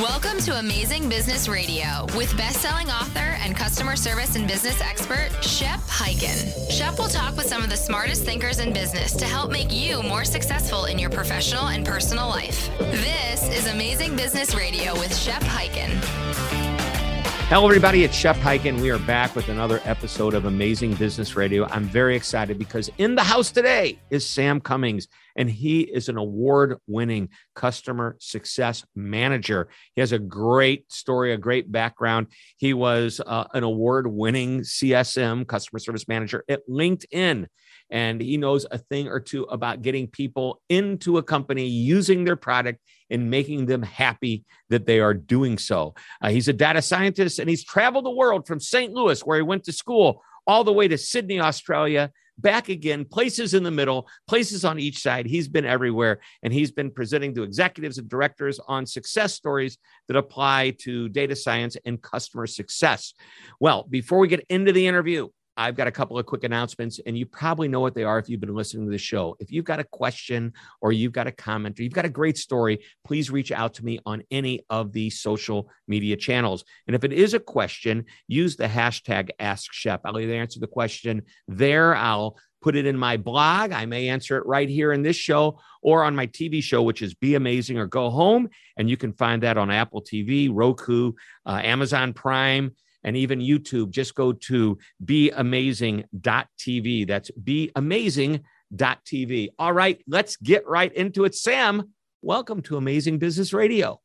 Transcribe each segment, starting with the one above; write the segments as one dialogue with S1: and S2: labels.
S1: Welcome to Amazing Business Radio with best-selling author and customer service and business expert Shep Hyken. Shep will talk with some of the smartest thinkers in business to help make you more successful in your professional and personal life. This is Amazing Business Radio with Shep Hyken.
S2: Hello, everybody. It's Shep Hyken. We are back with another episode of Amazing Business Radio. I'm very excited because in the house today is Sam Cummings and he is an award winning customer success manager. He has a great story, a great background. He was uh, an award winning CSM, customer service manager at LinkedIn. And he knows a thing or two about getting people into a company using their product and making them happy that they are doing so. Uh, he's a data scientist and he's traveled the world from St. Louis, where he went to school, all the way to Sydney, Australia, back again, places in the middle, places on each side. He's been everywhere and he's been presenting to executives and directors on success stories that apply to data science and customer success. Well, before we get into the interview, I've got a couple of quick announcements, and you probably know what they are if you've been listening to the show. If you've got a question or you've got a comment or you've got a great story, please reach out to me on any of the social media channels. And if it is a question, use the hashtag AskShep. I'll either answer the question there, I'll put it in my blog. I may answer it right here in this show or on my TV show, which is Be Amazing or Go Home. And you can find that on Apple TV, Roku, uh, Amazon Prime and even YouTube. Just go to beamazing.tv. That's beamazing.tv. All right, let's get right into it. Sam, welcome to Amazing Business Radio.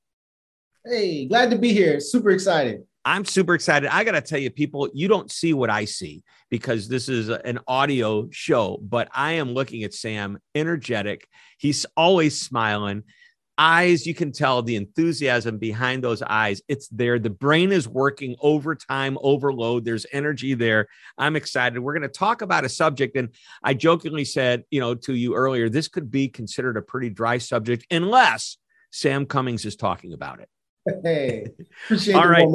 S3: Hey, glad to be here. Super excited.
S2: I'm super excited. I got to tell you, people, you don't see what I see because this is an audio show, but I am looking at Sam energetic. He's always smiling eyes, you can tell the enthusiasm behind those eyes. It's there. The brain is working overtime, overload. There's energy there. I'm excited. We're going to talk about a subject. And I jokingly said, you know, to you earlier, this could be considered a pretty dry subject unless Sam Cummings is talking about it.
S3: Hey, appreciate
S2: all right.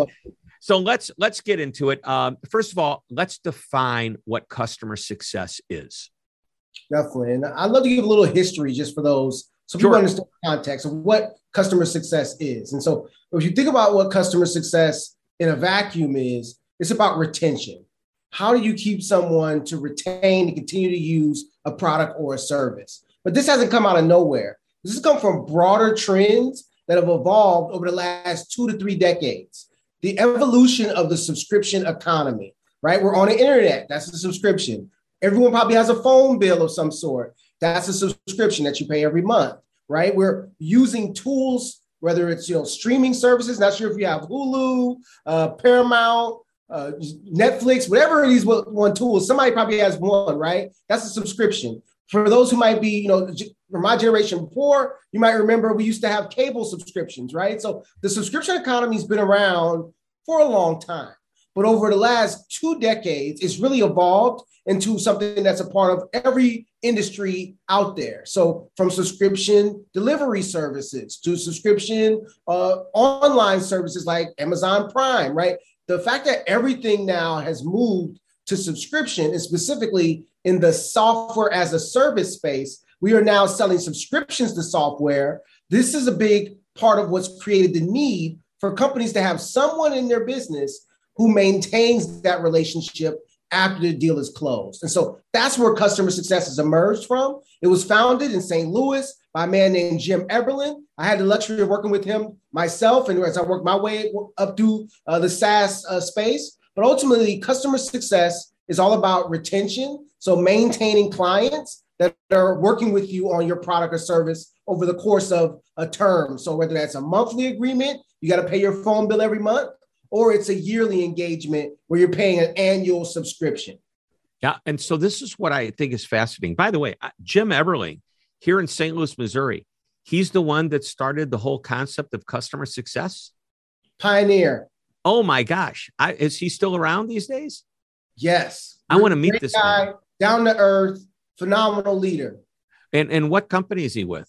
S2: So let's let's get into it. Um, first of all, let's define what customer success is.
S3: Definitely, and I'd love to give a little history just for those so sure. people understand the context of what customer success is. And so if you think about what customer success in a vacuum is, it's about retention. How do you keep someone to retain and continue to use a product or a service? But this hasn't come out of nowhere. This has come from broader trends that have evolved over the last two to three decades. The evolution of the subscription economy, right? We're on the internet, that's a subscription. Everyone probably has a phone bill of some sort. That's a subscription that you pay every month, right? We're using tools, whether it's you know streaming services. Not sure if you have Hulu, uh, Paramount, uh, Netflix, whatever these one tools. Somebody probably has one, right? That's a subscription. For those who might be, you know, from my generation before, you might remember we used to have cable subscriptions, right? So the subscription economy has been around for a long time. But over the last two decades, it's really evolved into something that's a part of every industry out there. So, from subscription delivery services to subscription uh, online services like Amazon Prime, right? The fact that everything now has moved to subscription, and specifically in the software as a service space, we are now selling subscriptions to software. This is a big part of what's created the need for companies to have someone in their business who maintains that relationship after the deal is closed. And so that's where customer success has emerged from. It was founded in St. Louis by a man named Jim Eberlin. I had the luxury of working with him myself, and as I worked my way up through uh, the SaaS uh, space. But ultimately, customer success is all about retention. So maintaining clients that are working with you on your product or service over the course of a term. So whether that's a monthly agreement, you got to pay your phone bill every month, or it's a yearly engagement where you're paying an annual subscription.
S2: Yeah. And so this is what I think is fascinating. By the way, uh, Jim Eberling here in St. Louis, Missouri, he's the one that started the whole concept of customer success?
S3: Pioneer.
S2: Oh my gosh. I, is he still around these days?
S3: Yes.
S2: I want to meet this guy. Man.
S3: Down to earth, phenomenal leader.
S2: And and what company is he with?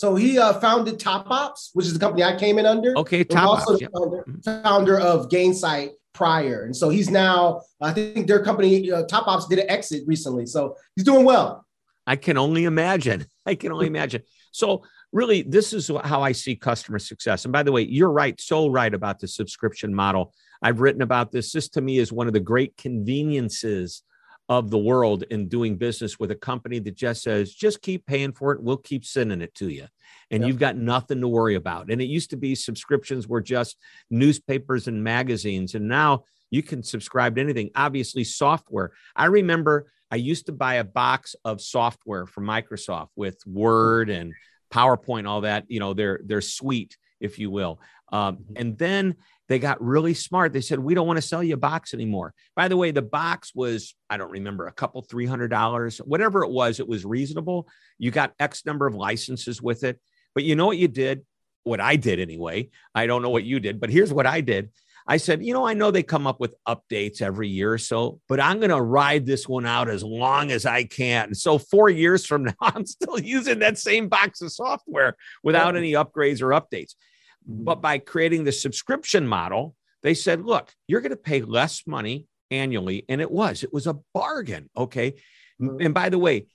S3: So he uh, founded TopOPPS, which is the company I came in under.
S2: Okay, TopOPPS. Yep.
S3: Founder, mm-hmm. founder of Gainsight prior, and so he's now. I think their company uh, TopOPPS did an exit recently, so he's doing well.
S2: I can only imagine. I can only imagine. So really, this is how I see customer success. And by the way, you're right, so right about the subscription model. I've written about this. This to me is one of the great conveniences of the world in doing business with a company that just says, just keep paying for it. We'll keep sending it to you. And yep. you've got nothing to worry about. And it used to be subscriptions were just newspapers and magazines. And now you can subscribe to anything, obviously, software. I remember I used to buy a box of software from Microsoft with Word and PowerPoint, all that, you know, their, their suite, if you will. Um, mm-hmm. and then they got really smart. They said, We don't want to sell you a box anymore. By the way, the box was, I don't remember, a couple, $300, whatever it was, it was reasonable. You got X number of licenses with it. But you know what you did? What I did anyway. I don't know what you did, but here's what I did. I said, you know, I know they come up with updates every year or so, but I'm going to ride this one out as long as I can. So, four years from now, I'm still using that same box of software without any upgrades or updates. But by creating the subscription model, they said, look, you're going to pay less money annually. And it was, it was a bargain. Okay. Mm-hmm. And by the way,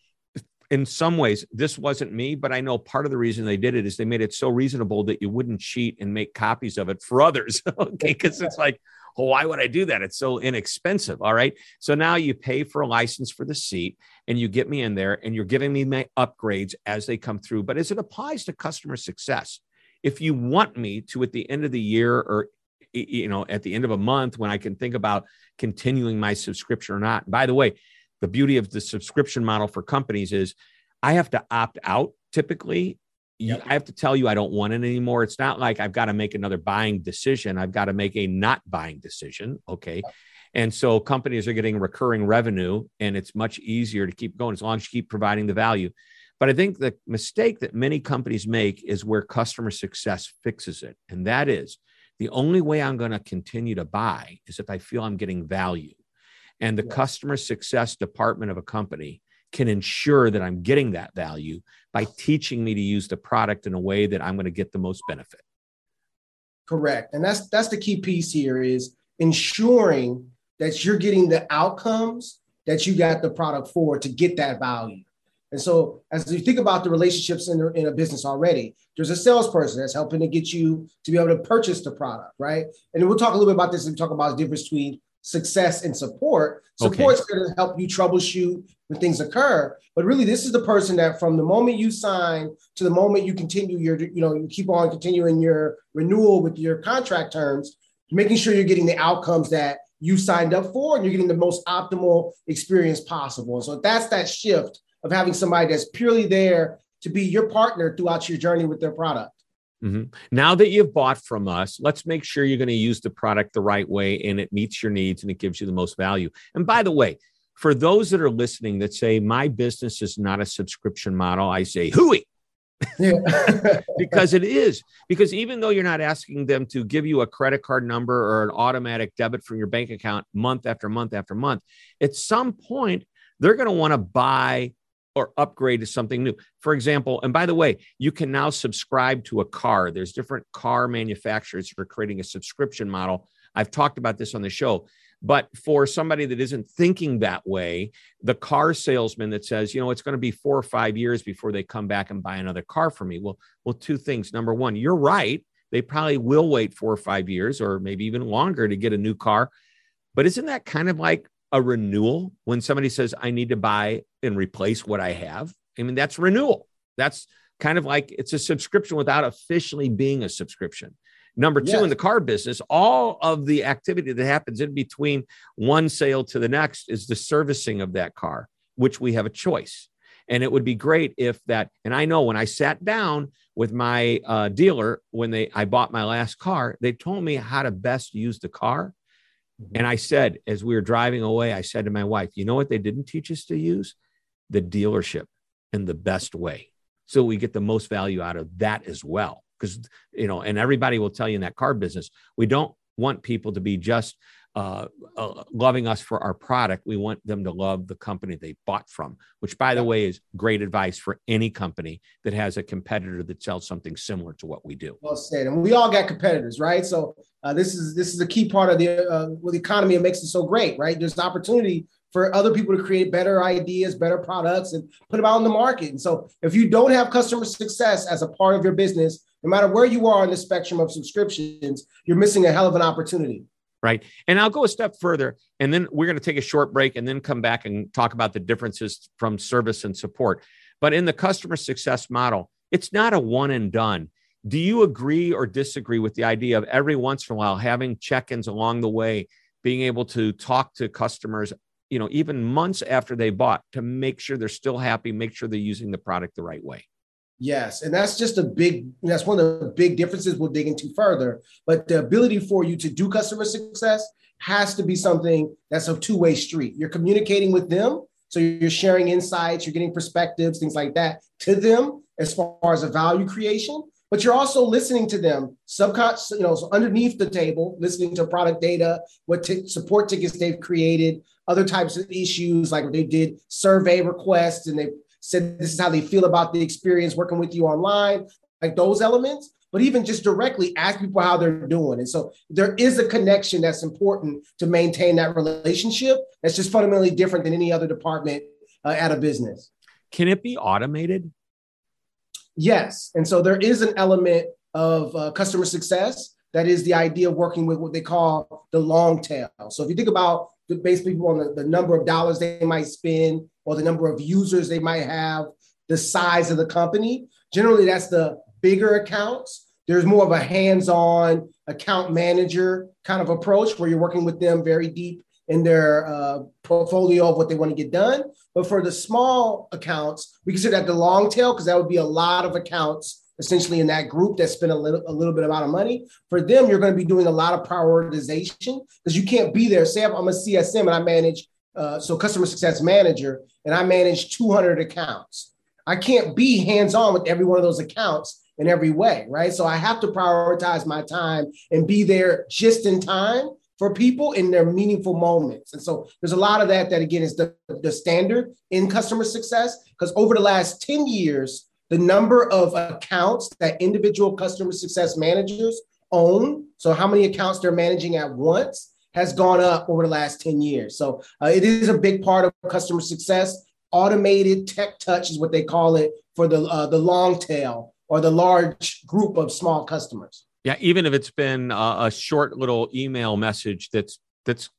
S2: in some ways, this wasn't me, but I know part of the reason they did it is they made it so reasonable that you wouldn't cheat and make copies of it for others. okay. Because it's like, well, why would I do that? It's so inexpensive. All right. So now you pay for a license for the seat and you get me in there and you're giving me my upgrades as they come through. But as it applies to customer success, if you want me to at the end of the year or you know at the end of a month when i can think about continuing my subscription or not. By the way the beauty of the subscription model for companies is i have to opt out typically. Yep. i have to tell you i don't want it anymore. It's not like i've got to make another buying decision. I've got to make a not buying decision okay? And so companies are getting recurring revenue and it's much easier to keep going as long as you keep providing the value but I think the mistake that many companies make is where customer success fixes it. And that is the only way I'm going to continue to buy is if I feel I'm getting value. And the customer success department of a company can ensure that I'm getting that value by teaching me to use the product in a way that I'm going to get the most benefit.
S3: Correct. And that's that's the key piece here is ensuring that you're getting the outcomes that you got the product for to get that value. And so, as you think about the relationships in, in a business already, there's a salesperson that's helping to get you to be able to purchase the product, right? And we'll talk a little bit about this and talk about the difference between success and support. Support's okay. going to help you troubleshoot when things occur, but really, this is the person that from the moment you sign to the moment you continue your, you know, you keep on continuing your renewal with your contract terms, making sure you're getting the outcomes that you signed up for and you're getting the most optimal experience possible. And so that's that shift of having somebody that's purely there to be your partner throughout your journey with their product.
S2: Mm-hmm. Now that you've bought from us, let's make sure you're going to use the product the right way and it meets your needs and it gives you the most value. And by the way, for those that are listening that say, my business is not a subscription model, I say, hooey. Yeah. because it is. Because even though you're not asking them to give you a credit card number or an automatic debit from your bank account month after month after month, at some point, they're going to want to buy or upgrade to something new. For example, and by the way, you can now subscribe to a car. There's different car manufacturers for creating a subscription model. I've talked about this on the show. But for somebody that isn't thinking that way, the car salesman that says, you know, it's going to be four or five years before they come back and buy another car for me. Well, well, two things. Number one, you're right. They probably will wait four or five years or maybe even longer to get a new car. But isn't that kind of like a renewal when somebody says, I need to buy and replace what I have? I mean, that's renewal. That's kind of like it's a subscription without officially being a subscription. Number two, yes. in the car business, all of the activity that happens in between one sale to the next is the servicing of that car, which we have a choice. And it would be great if that, and I know when I sat down with my uh, dealer when they I bought my last car, they told me how to best use the car. And I said, as we were driving away, I said to my wife, you know what they didn't teach us to use? The dealership in the best way. so we get the most value out of that as well. Because, you know, and everybody will tell you in that car business, we don't want people to be just uh, uh, loving us for our product. We want them to love the company they bought from, which, by the way, is great advice for any company that has a competitor that sells something similar to what we do.
S3: Well said. And we all got competitors, right? So uh, this is this is a key part of the uh, well, the economy. It makes it so great, right? There's opportunity for other people to create better ideas, better products, and put them out in the market. And so, if you don't have customer success as a part of your business, no matter where you are on the spectrum of subscriptions, you're missing a hell of an opportunity
S2: right? And I'll go a step further, and then we're going to take a short break and then come back and talk about the differences from service and support. But in the customer success model, it's not a one and done. Do you agree or disagree with the idea of every once in a while having check ins along the way, being able to talk to customers, you know, even months after they bought to make sure they're still happy, make sure they're using the product the right way?
S3: Yes, and that's just a big. That's one of the big differences. We'll dig into further. But the ability for you to do customer success has to be something that's a two way street. You're communicating with them, so you're sharing insights, you're getting perspectives, things like that to them as far as a value creation. But you're also listening to them, subconscious, you know, so underneath the table, listening to product data, what t- support tickets they've created, other types of issues like they did survey requests and they said this is how they feel about the experience working with you online, like those elements, but even just directly ask people how they're doing. And so there is a connection that's important to maintain that relationship. That's just fundamentally different than any other department uh, at a business.
S2: Can it be automated?
S3: Yes. And so there is an element of uh, customer success that is the idea of working with what they call the long tail. So if you think about the base people on the, the number of dollars they might spend or the number of users they might have, the size of the company. Generally, that's the bigger accounts. There's more of a hands on account manager kind of approach where you're working with them very deep in their uh, portfolio of what they want to get done. But for the small accounts, we consider that the long tail because that would be a lot of accounts essentially in that group that spend a little, a little bit amount of money. For them, you're going to be doing a lot of prioritization because you can't be there. Say I'm a CSM and I manage uh, so customer success manager, and I manage 200 accounts. I can't be hands on with every one of those accounts in every way, right? So I have to prioritize my time and be there just in time for people in their meaningful moments. And so there's a lot of that that again is the, the standard in customer success because over the last 10 years, the number of accounts that individual customer success managers own, so how many accounts they're managing at once, has gone up over the last 10 years. So uh, it is a big part of customer success. Automated tech touch is what they call it for the uh, the long tail or the large group of small customers.
S2: Yeah, even if it's been a, a short little email message that's that's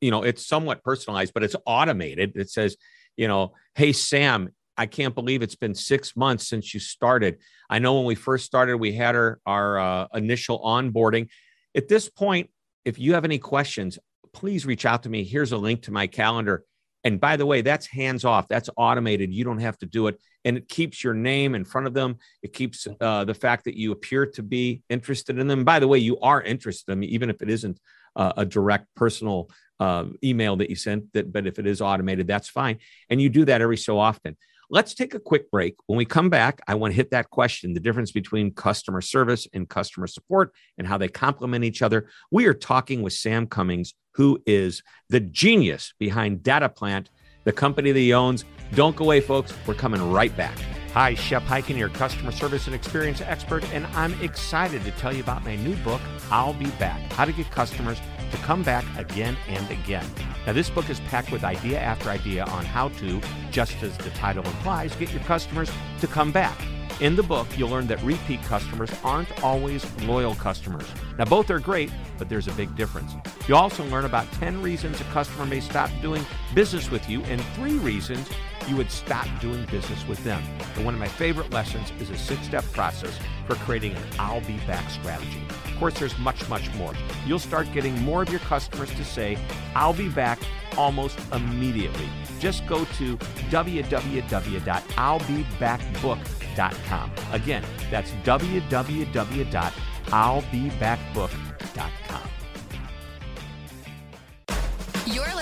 S2: you know it's somewhat personalized, but it's automated. It says, you know, hey Sam, I can't believe it's been six months since you started. I know when we first started, we had our our uh, initial onboarding. At this point, if you have any questions, please reach out to me. Here's a link to my calendar. And by the way, that's hands off. That's automated. You don't have to do it, and it keeps your name in front of them. It keeps uh, the fact that you appear to be interested in them. By the way, you are interested in them, even if it isn't uh, a direct personal uh, email that you sent. That, but if it is automated, that's fine. And you do that every so often. Let's take a quick break. When we come back, I want to hit that question the difference between customer service and customer support and how they complement each other. We are talking with Sam Cummings, who is the genius behind DataPlant, the company that he owns. Don't go away, folks. We're coming right back. Hi, Shep Hyken, your customer service and experience expert, and I'm excited to tell you about my new book, I'll Be Back How to Get Customers to Come Back Again and Again. Now, this book is packed with idea after idea on how to, just as the title implies, get your customers to come back. In the book, you'll learn that repeat customers aren't always loyal customers. Now, both are great, but there's a big difference. You'll also learn about 10 reasons a customer may stop doing business with you and three reasons you would stop doing business with them. And one of my favorite lessons is a six step process for creating an I'll be back strategy. Of course, there's much, much more. You'll start getting more of your customers to say, I'll be back almost immediately. Just go to www.illbebackbook.com. Again, that's www.illbebackbook.com.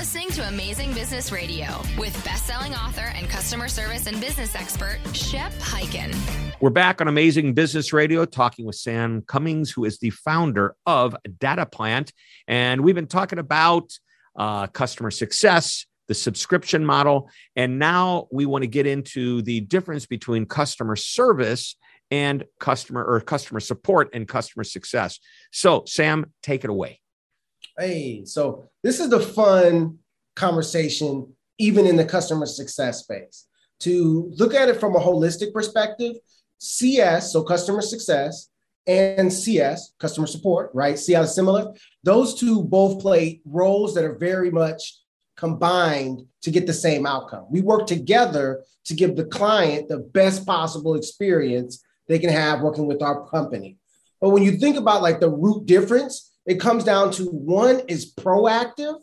S1: listening to Amazing Business Radio with best-selling author and customer service and business expert Shep Hyken.
S2: We're back on Amazing Business Radio talking with Sam Cummings, who is the founder of Data Plant, and we've been talking about uh, customer success, the subscription model, and now we want to get into the difference between customer service and customer or customer support and customer success. So, Sam, take it away.
S3: Hey, so this is the fun conversation, even in the customer success space, to look at it from a holistic perspective. CS, so customer success, and CS, customer support, right? See how similar? Those two both play roles that are very much combined to get the same outcome. We work together to give the client the best possible experience they can have working with our company. But when you think about like the root difference, it comes down to one is proactive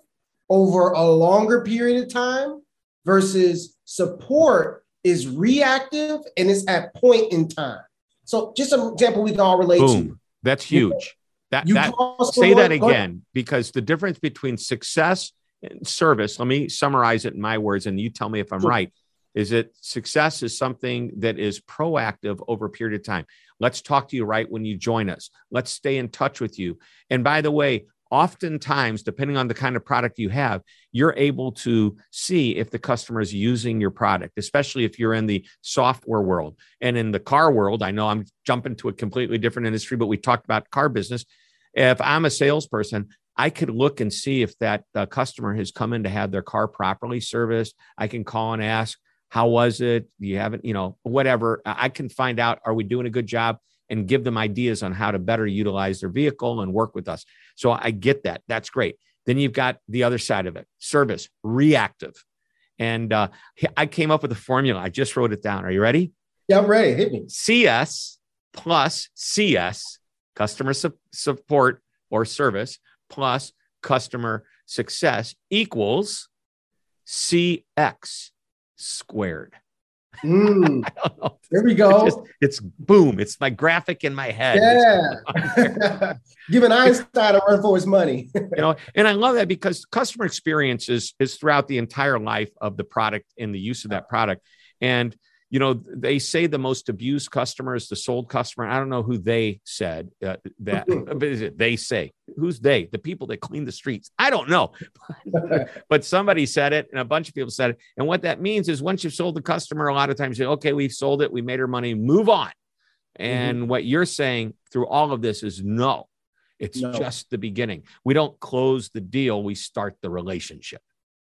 S3: over a longer period of time versus support is reactive and it's at point in time. So just an example we can all relate Boom.
S2: to. That's huge. That, that say that again because the difference between success and service, let me summarize it in my words and you tell me if I'm sure. right, is that success is something that is proactive over a period of time. Let's talk to you right when you join us. Let's stay in touch with you. And by the way, oftentimes, depending on the kind of product you have, you're able to see if the customer is using your product, especially if you're in the software world. And in the car world, I know I'm jumping to a completely different industry, but we talked about car business. If I'm a salesperson, I could look and see if that uh, customer has come in to have their car properly serviced. I can call and ask, how was it? You haven't, you know, whatever. I can find out, are we doing a good job? And give them ideas on how to better utilize their vehicle and work with us. So I get that. That's great. Then you've got the other side of it service, reactive. And uh, I came up with a formula. I just wrote it down. Are you ready?
S3: Yeah, I'm ready. Hit me.
S2: CS plus CS, customer su- support or service, plus customer success equals CX squared.
S3: Mm, there we go.
S2: It's, just, it's, boom. It's my graphic in my head.
S3: Yeah. Giving Einstein a run for his money.
S2: you know, and I love that because customer experience is, is throughout the entire life of the product and the use of that product. And you know, they say the most abused customer is the sold customer. I don't know who they said uh, that, but they say who's they? The people that clean the streets. I don't know, but somebody said it, and a bunch of people said it. And what that means is once you've sold the customer, a lot of times you say, okay, we've sold it, we made our money, move on. And mm-hmm. what you're saying through all of this is no, it's no. just the beginning. We don't close the deal, we start the relationship.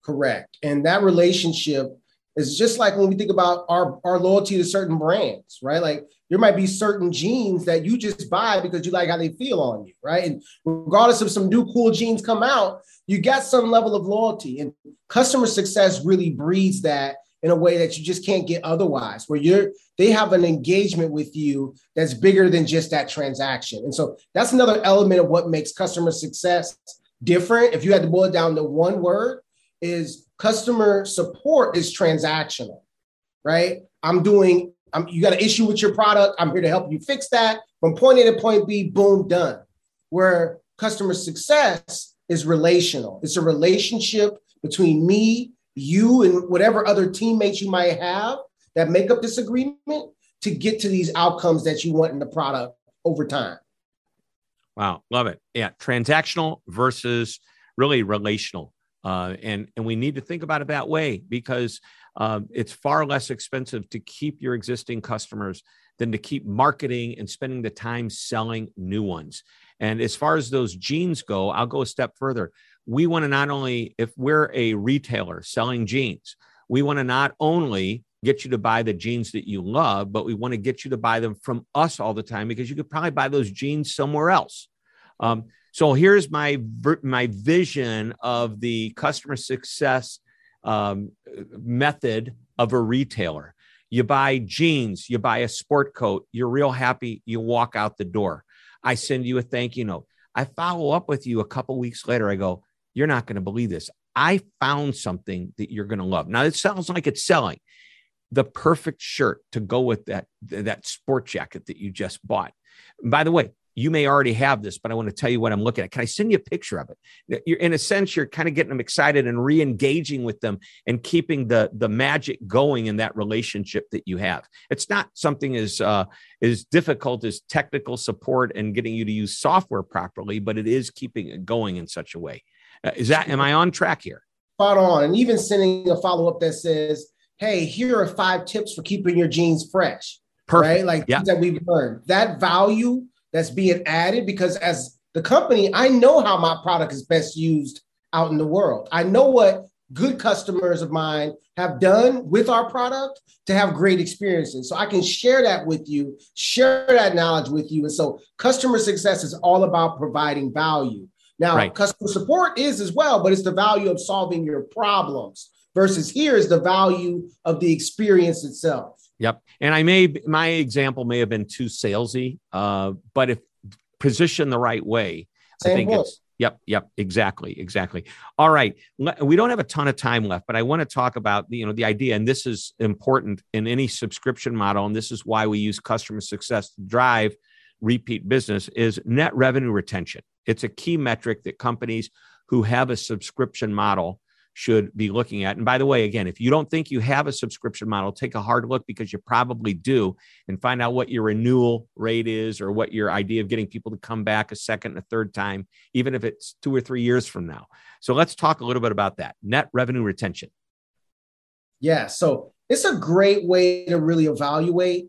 S3: Correct. And that relationship it's just like when we think about our, our loyalty to certain brands, right? Like there might be certain jeans that you just buy because you like how they feel on you, right? And regardless of some new cool jeans come out, you got some level of loyalty. And customer success really breeds that in a way that you just can't get otherwise, where you're they have an engagement with you that's bigger than just that transaction. And so that's another element of what makes customer success different. If you had to boil it down to one word, is customer support is transactional, right? I'm doing, I'm, you got an issue with your product. I'm here to help you fix that. From point A to point B, boom, done. Where customer success is relational. It's a relationship between me, you, and whatever other teammates you might have that make up this agreement to get to these outcomes that you want in the product over time.
S2: Wow, love it. Yeah, transactional versus really relational. Uh, and and we need to think about it that way because um, it's far less expensive to keep your existing customers than to keep marketing and spending the time selling new ones. And as far as those jeans go, I'll go a step further. We want to not only, if we're a retailer selling jeans, we want to not only get you to buy the jeans that you love, but we want to get you to buy them from us all the time because you could probably buy those jeans somewhere else. Um, so here's my my vision of the customer success um, method of a retailer. You buy jeans, you buy a sport coat, you're real happy, you walk out the door. I send you a thank you note. I follow up with you a couple weeks later. I go, You're not going to believe this. I found something that you're going to love. Now, it sounds like it's selling the perfect shirt to go with that, that sport jacket that you just bought. By the way, you may already have this, but I want to tell you what I'm looking at. Can I send you a picture of it? You're, in a sense, you're kind of getting them excited and re-engaging with them and keeping the the magic going in that relationship that you have. It's not something as uh, as difficult as technical support and getting you to use software properly, but it is keeping it going in such a way. Uh, is that am I on track here?
S3: Spot on, and even sending a follow up that says, "Hey, here are five tips for keeping your jeans fresh." Perfect. Right, like yeah. that we've learned that value that's being added because as the company, I know how my product is best used out in the world. I know what good customers of mine have done with our product to have great experiences. So I can share that with you, share that knowledge with you. And so customer success is all about providing value. Now, right. customer support is as well, but it's the value of solving your problems versus here is the value of the experience itself.
S2: Yep. And I may, my example may have been too salesy, uh, but if positioned the right way, Same I think point. it's, Yep, yep, exactly, exactly. All right, we don't have a ton of time left, but I want to talk about you know the idea, and this is important in any subscription model, and this is why we use customer success to drive repeat business is net revenue retention. It's a key metric that companies who have a subscription model should be looking at. And by the way, again, if you don't think you have a subscription model, take a hard look because you probably do and find out what your renewal rate is or what your idea of getting people to come back a second and a third time, even if it's two or three years from now. So let's talk a little bit about that net revenue retention.
S3: Yeah. So it's a great way to really evaluate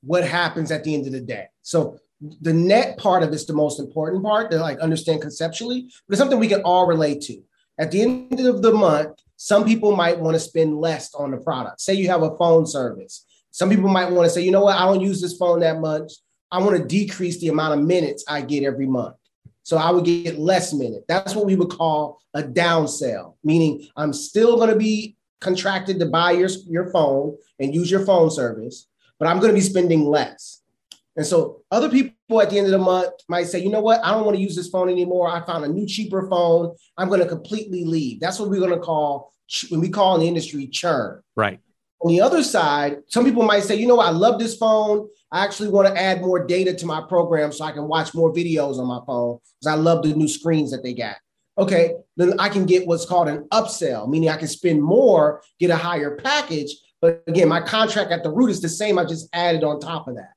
S3: what happens at the end of the day. So the net part of it's the most important part to like understand conceptually, but it's something we can all relate to at the end of the month, some people might want to spend less on the product. Say you have a phone service. Some people might want to say, you know what, I don't use this phone that much. I want to decrease the amount of minutes I get every month. So I would get less minute. That's what we would call a down downsell, meaning I'm still going to be contracted to buy your, your phone and use your phone service, but I'm going to be spending less. And so other people at the end of the month might say, you know what? I don't want to use this phone anymore. I found a new cheaper phone. I'm going to completely leave. That's what we're going to call when we call in the industry churn.
S2: Right.
S3: On the other side, some people might say, you know what? I love this phone. I actually want to add more data to my program so I can watch more videos on my phone because I love the new screens that they got. Okay, then I can get what's called an upsell, meaning I can spend more, get a higher package. But again, my contract at the root is the same. I just added on top of that.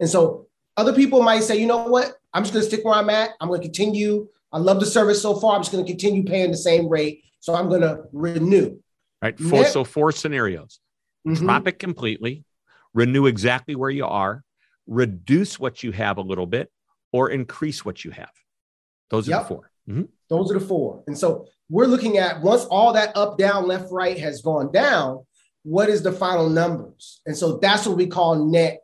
S3: And so other people might say, you know what? I'm just going to stick where I'm at. I'm going to continue. I love the service so far. I'm just going to continue paying the same rate. So I'm going to renew.
S2: Right. Four, so four scenarios. Mm-hmm. Drop it completely, renew exactly where you are, reduce what you have a little bit, or increase what you have. Those are yep. the 4
S3: mm-hmm. Those are the four. And so we're looking at once all that up, down, left, right has gone down, what is the final numbers? And so that's what we call net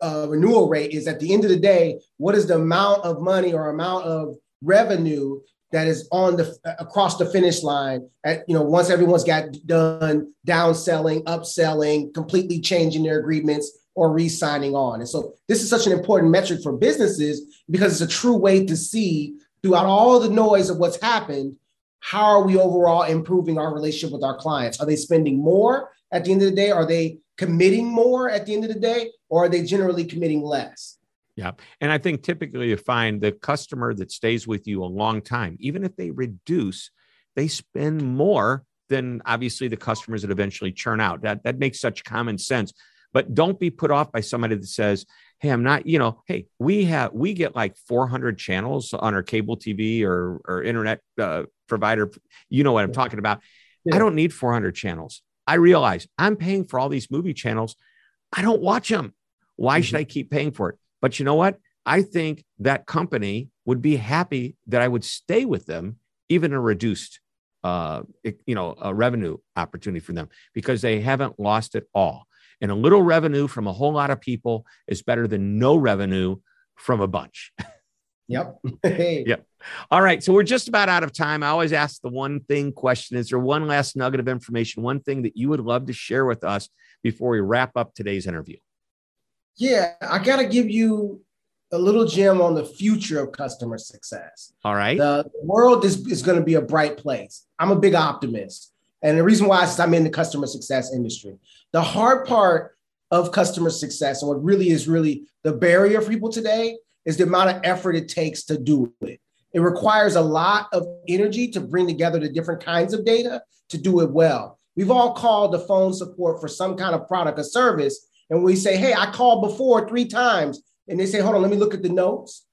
S3: uh, renewal rate is at the end of the day, what is the amount of money or amount of revenue that is on the across the finish line? At you know once everyone's got done downselling upselling completely changing their agreements or re-signing on. And so this is such an important metric for businesses because it's a true way to see throughout all the noise of what's happened how are we overall improving our relationship with our clients? Are they spending more at the end of the day are they committing more at the end of the day, or are they generally committing less?
S2: Yeah. And I think typically you find the customer that stays with you a long time, even if they reduce, they spend more than obviously the customers that eventually churn out. That that makes such common sense. But don't be put off by somebody that says, "Hey, I'm not," you know, "Hey, we have we get like 400 channels on our cable TV or or internet uh, provider. You know what I'm talking about. Yeah. I don't need 400 channels. I realize I'm paying for all these movie channels. I don't watch them. Why mm-hmm. should I keep paying for it? But you know what? I think that company would be happy that I would stay with them, even a reduced, uh, you know, a revenue opportunity for them because they haven't lost it all. And a little revenue from a whole lot of people is better than no revenue from a bunch.
S3: Yep.
S2: yep. All right. So we're just about out of time. I always ask the one thing question Is there one last nugget of information, one thing that you would love to share with us before we wrap up today's interview?
S3: Yeah, I got to give you a little gem on the future of customer success.
S2: All right.
S3: The world is, is going to be a bright place. I'm a big optimist. And the reason why is I'm in the customer success industry. The hard part of customer success and what really is really the barrier for people today is the amount of effort it takes to do it. It requires a lot of energy to bring together the different kinds of data to do it well. We've all called the phone support for some kind of product or service, and we say, Hey, I called before three times. And they say, Hold on, let me look at the notes.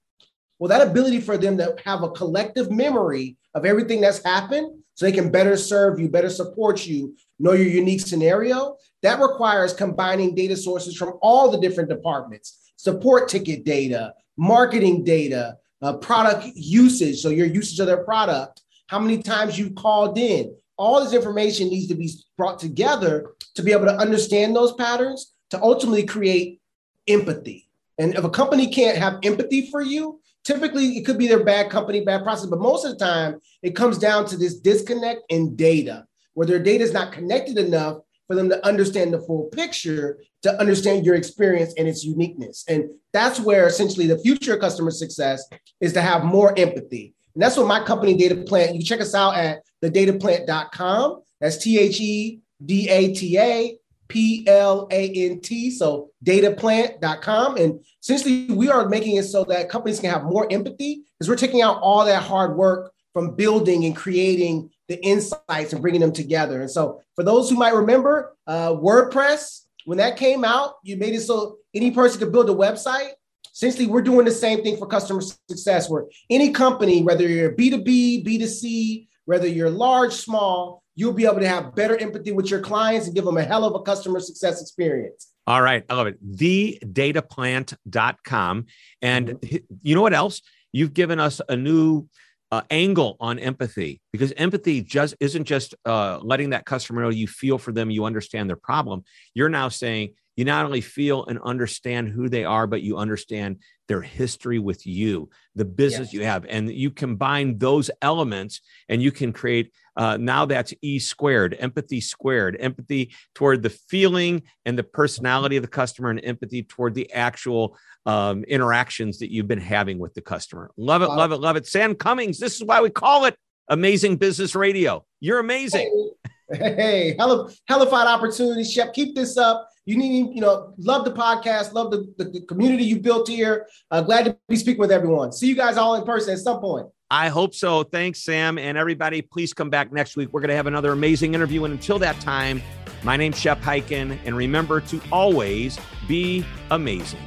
S3: Well, that ability for them to have a collective memory of everything that's happened so they can better serve you, better support you, know your unique scenario, that requires combining data sources from all the different departments support ticket data, marketing data, uh, product usage, so your usage of their product, how many times you've called in. All this information needs to be brought together to be able to understand those patterns to ultimately create empathy. And if a company can't have empathy for you, typically it could be their bad company, bad process, but most of the time it comes down to this disconnect in data where their data is not connected enough for them to understand the full picture, to understand your experience and its uniqueness. And that's where essentially the future of customer success is to have more empathy. And that's what my company, Data Plant, you check us out at thedataplant.com. That's T H E D A T A P L A N T. So dataplant.com. And essentially, we are making it so that companies can have more empathy because we're taking out all that hard work from building and creating the insights and bringing them together. And so, for those who might remember, uh, WordPress, when that came out, you made it so any person could build a website. Essentially, we're doing the same thing for customer success, where any company, whether you're B2B, B2C, whether you're large, small, you'll be able to have better empathy with your clients and give them a hell of a customer success experience.
S2: All right. I love it. Thedataplant.com. And mm-hmm. you know what else? You've given us a new uh, angle on empathy because empathy just isn't just uh, letting that customer know you feel for them, you understand their problem. You're now saying you not only feel and understand who they are, but you understand their history with you, the business yes. you have, and you combine those elements and you can create. Uh, now that's E squared, empathy squared, empathy toward the feeling and the personality of the customer, and empathy toward the actual um, interactions that you've been having with the customer. Love it, wow. love it, love it. Sam Cummings, this is why we call it Amazing Business Radio. You're amazing.
S3: Hey, hey hella, hellified opportunity, Shep. Keep this up. You need, you know, love the podcast, love the, the, the community you built here. Uh, glad to be speaking with everyone. See you guys all in person at some point.
S2: I hope so. Thanks, Sam. And everybody, please come back next week. We're going to have another amazing interview. And until that time, my name's Shep Hyken. And remember to always be amazing.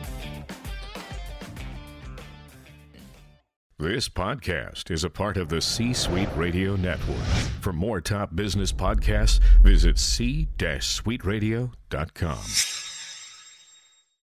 S4: This podcast is a part of the C Suite Radio Network. For more top business podcasts, visit c-suiteradio.com.